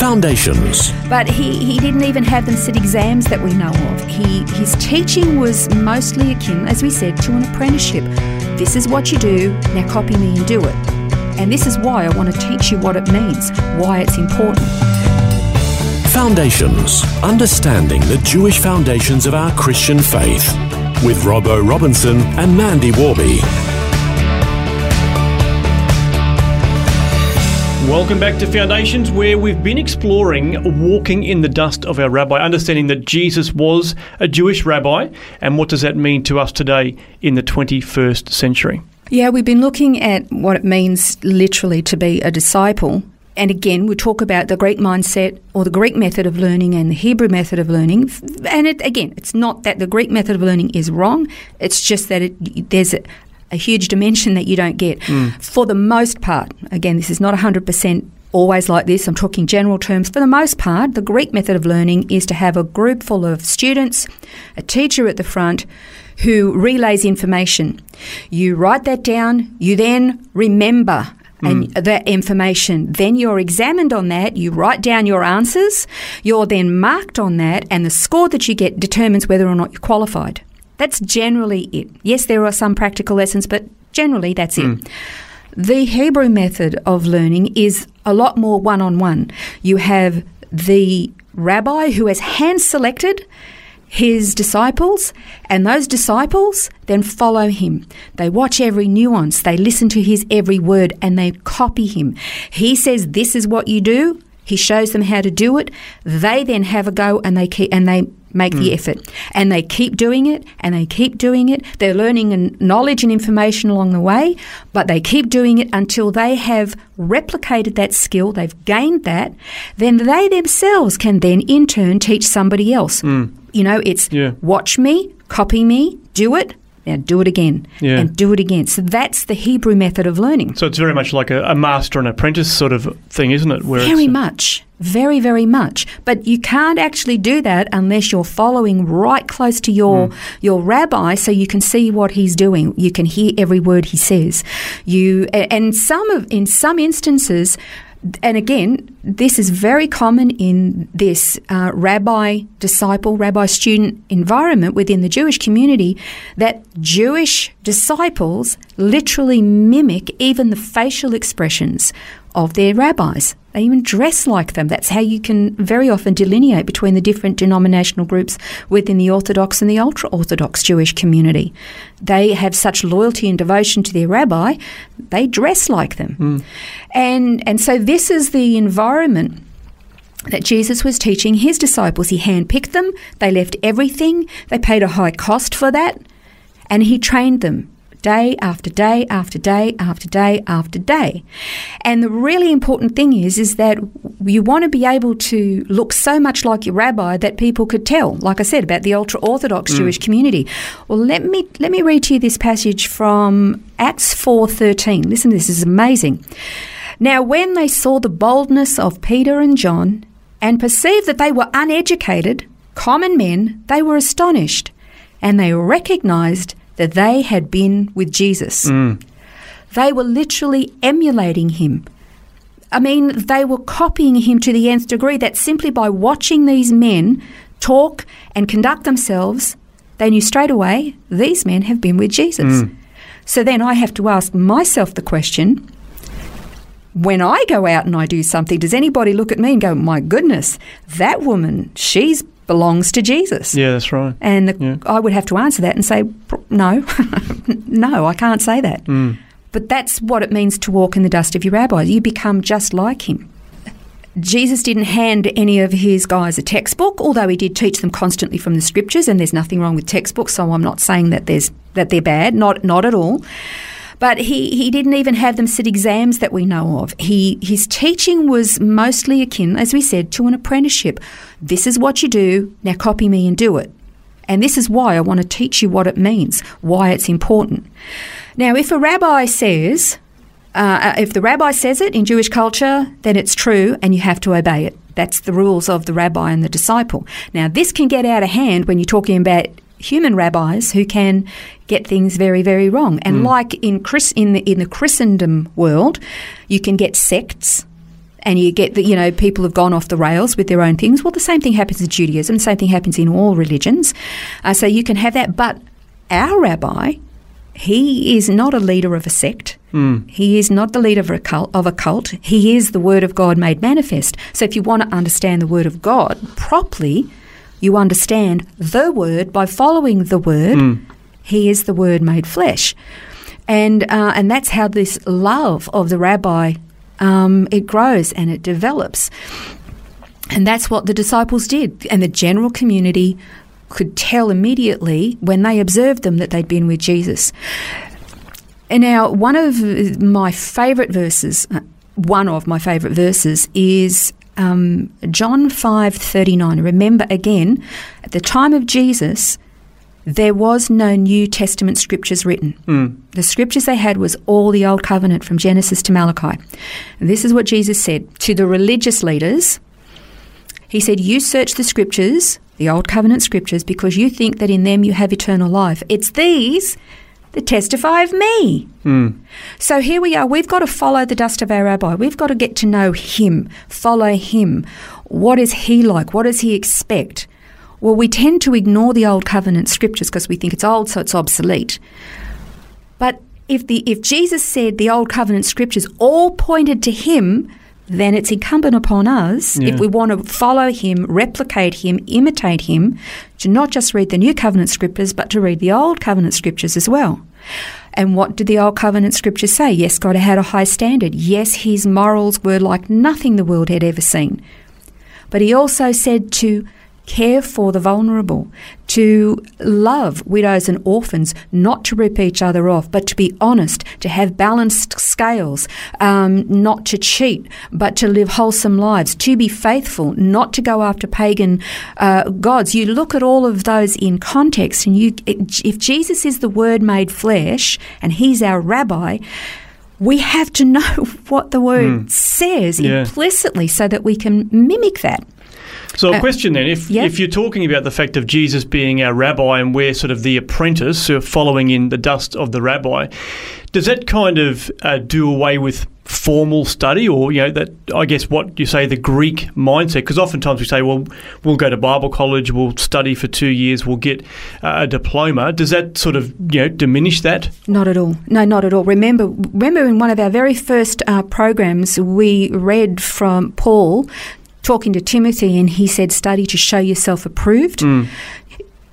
Foundations. But he, he didn't even have them sit exams that we know of. He His teaching was mostly akin, as we said, to an apprenticeship. This is what you do, now copy me and do it. And this is why I want to teach you what it means, why it's important. Foundations. Understanding the Jewish foundations of our Christian faith. With Robbo Robinson and Mandy Warby. Welcome back to Foundations, where we've been exploring walking in the dust of our rabbi, understanding that Jesus was a Jewish rabbi, and what does that mean to us today in the 21st century? Yeah, we've been looking at what it means literally to be a disciple. And again, we talk about the Greek mindset or the Greek method of learning and the Hebrew method of learning. And it, again, it's not that the Greek method of learning is wrong, it's just that it, there's a, a huge dimension that you don't get. For the most part, again, this is not 100% always like this, I'm talking general terms. For the most part, the Greek method of learning is to have a group full of students, a teacher at the front who relays information. You write that down, you then remember. And hmm. that information, then you're examined on that. You write down your answers. You're then marked on that, and the score that you get determines whether or not you're qualified. That's generally it. Yes, there are some practical lessons, but generally that's it. Hmm. The Hebrew method of learning is a lot more one on one. You have the rabbi who has hand selected his disciples, and those disciples then follow him. They watch every nuance, they listen to his every word, and they copy him. He says, This is what you do. He shows them how to do it. They then have a go and they keep, and they make the hmm. effort. And they keep doing it and they keep doing it. They're learning and knowledge and information along the way, but they keep doing it until they have replicated that skill, they've gained that, then they themselves can then in turn teach somebody else. Hmm. You know, it's Yeah. watch me, copy me, do it, now do it again, Yeah. and do it again. So that's the Hebrew method of learning. So it's very much like a, a master and apprentice sort of thing, isn't it? Where Very much. Very, very much. But you can't actually do that unless you're following right close to your hmm. your rabbi so you can see what he's doing. You can hear every word he says. You and some of in some instances and again, this is very common in this uh, rabbi disciple, rabbi student environment within the Jewish community that Jewish disciples literally mimic even the facial expressions of their rabbis. They even dress like them. That's how you can very often delineate between the different denominational groups within the Orthodox and the ultra Orthodox Jewish community. They have such loyalty and devotion to their rabbi, they dress like them. Hmm. And, and so, this is the environment that Jesus was teaching his disciples. He handpicked them, they left everything, they paid a high cost for that, and he trained them day after day after day after day after day. And the really important thing is is that you want to be able to look so much like your rabbi that people could tell, like I said about the ultra orthodox mm. Jewish community. Well, let me let me read to you this passage from Acts 4:13. Listen, this is amazing. Now, when they saw the boldness of Peter and John and perceived that they were uneducated, common men, they were astonished, and they recognized that they had been with Jesus. Mm. They were literally emulating him. I mean, they were copying him to the nth degree that simply by watching these men talk and conduct themselves, they knew straight away these men have been with Jesus. Mm. So then I have to ask myself the question when I go out and I do something, does anybody look at me and go, my goodness, that woman, she's belongs to Jesus? Yeah, that's right. And the, Yeah. I would have to answer that and say, no, no, I can't say that. Mm. But that's what it means to walk in the dust of your rabbi. You become just like him. Jesus didn't hand any of his guys a textbook, although he did teach them constantly from the scriptures, and there's nothing wrong with textbooks, so I'm not saying that there's that they're bad, not not at all. But he, he didn't even have them sit exams that we know of. He his teaching was mostly akin, as we said, to an apprenticeship. This is what you do. Now copy me and do it. And this is why I want to teach you what it means, why it's important. Now, if a rabbi says, uh, if the rabbi says it in Jewish culture, then it's true and you have to obey it. That's the rules of the rabbi and the disciple. Now, this can get out of hand when you're talking about human rabbis who can get things very, very wrong. And like in Chris, in the in the Christendom world, you can get sects. And you get that, you know, people have gone off the rails with their own things. Well, the same thing happens in Judaism. The same thing happens in all religions. Uh, so you can have that. But our rabbi, he is not a leader of a sect. He is not the leader of a cult. Of a cult. He is the Word of God made manifest. So if you want to understand the Word of God properly, you understand the Word by following the Word. He is the Word made flesh, and uh, and that's how this love of the rabbi um, it grows and it develops. And that's what the disciples did. And the general community could tell immediately when they observed them that they'd been with Jesus. And now, one of my favourite verses, uh, one of my favourite verses is um, John five thirty nine. Remember again, at the time of Jesus, there was no New Testament scriptures written. The scriptures they had was all the Old Covenant from Genesis to Malachi. And this is what Jesus said to the religious leaders. He said, You search the scriptures, the Old Covenant scriptures, because you think that in them you have eternal life. It's these that testify of me. Hmm. So here we are. We've got to follow the dust of our rabbi. We've got to get to know him, follow him. What is he like? What does he expect? Well, we tend to ignore the Old Covenant scriptures because we think it's old, so it's obsolete. But if the if Jesus said the Old Covenant scriptures all pointed to him, then it's incumbent upon us, Yeah. if we want to follow him, replicate him, imitate him, to not just read the New Covenant scriptures, but to read the Old Covenant scriptures as well. And what did the Old Covenant scriptures say? Yes, God had a high standard. Yes, his morals were like nothing the world had ever seen. But he also said to care for the vulnerable, to love widows and orphans, not to rip each other off, but to be honest, to have balanced scales, um, not to cheat, but to live wholesome lives, to be faithful, not to go after pagan uh, gods. You look at all of those in context, and you, if Jesus is the Word made flesh and He's our rabbi, we have to know what the word says Yeah. implicitly so that we can mimic that. So, a Uh, question then: if yeah. if you're talking about the fact of Jesus being our rabbi and we're sort of the apprentice who are following in the dust of the rabbi, does that kind of uh, do away with formal study, or you know that I guess what you say the Greek mindset? Because oftentimes we say, well, we'll go to Bible college, we'll study for two years, we'll get uh, a diploma. Does that sort of you know diminish that? Not at all. No, not at all. Remember, remember in one of our very first uh, programs, we read from Paul talking to Timothy, and he said, "Study to show yourself approved." Mm.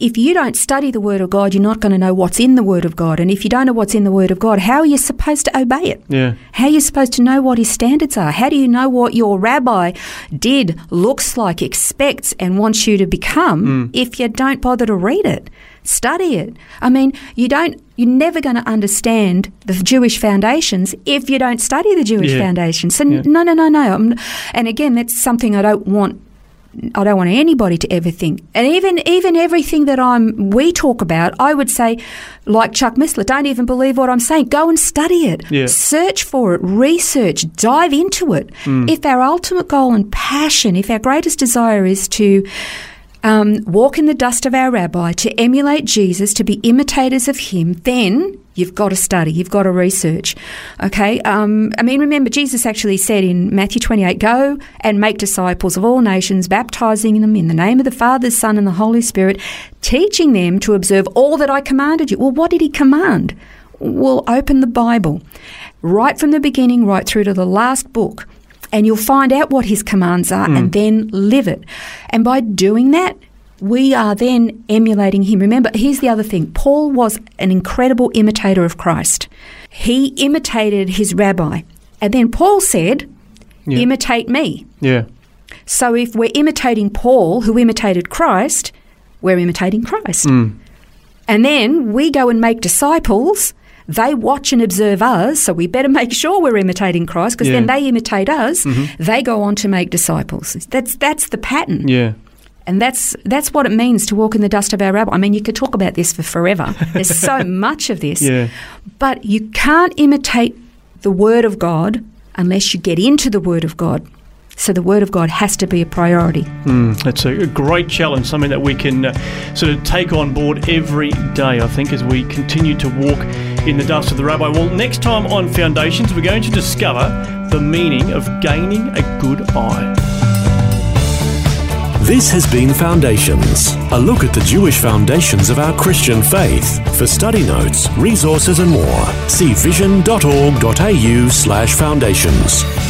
If you don't study the Word of God, you're not going to know what's in the Word of God. And if you don't know what's in the Word of God, how are you supposed to obey it? Yeah. How are you supposed to know what his standards are? How do you know what your rabbi did, looks like, expects, and wants you to become mm. if you don't bother to read it? Study it. I mean, you don't. You're never going to understand the Jewish foundations if you don't study the Jewish Yeah. foundations. So Yeah. no, no, no, no. I'm, and again, that's something I don't want I don't want anybody to ever think. And even even everything that I'm we talk about, I would say, like Chuck Missler, don't even believe what I'm saying. Go and study it. Yeah. Search for it, research, dive into it. Mm. If our ultimate goal and passion, if our greatest desire is to um, walk in the dust of our rabbi, to emulate Jesus, to be imitators of him, then you've got to study, you've got to research. Okay? Um, I mean, remember, Jesus actually said in Matthew 28 Go and make disciples of all nations, baptizing them in the name of the Father, Son, and the Holy Spirit, teaching them to observe all that I commanded you. Well, what did he command? Well, open the Bible right from the beginning, right through to the last book and you'll find out what his commands are and mm. then live it. And by doing that, we are then emulating him. Remember, here's the other thing Paul was an incredible imitator of Christ, he imitated his rabbi. And then Paul said, Yeah. Imitate me. Yeah. So if we're imitating Paul, who imitated Christ, we're imitating Christ. Mm. And then we go and make disciples. They watch and observe us, so we better make sure we're imitating Christ because then they imitate us. They go on to make disciples. That's that's the pattern. Yeah. And that's that's what it means to walk in the dust of our rabbi. I mean, you could talk about this for forever. There's so much of this. Yeah. But you can't imitate the word of God unless you get into the word of God. So the word of God has to be a priority. That's a, a great challenge, something that we can uh, sort of take on board every day, I think, as we continue to walk in the dust of the rabbi. Well, next time on Foundations, we're going to discover the meaning of gaining a good eye. This has been Foundations, a look at the Jewish foundations of our Christian faith. For study notes, resources, and more, see vision.org.au slash foundations.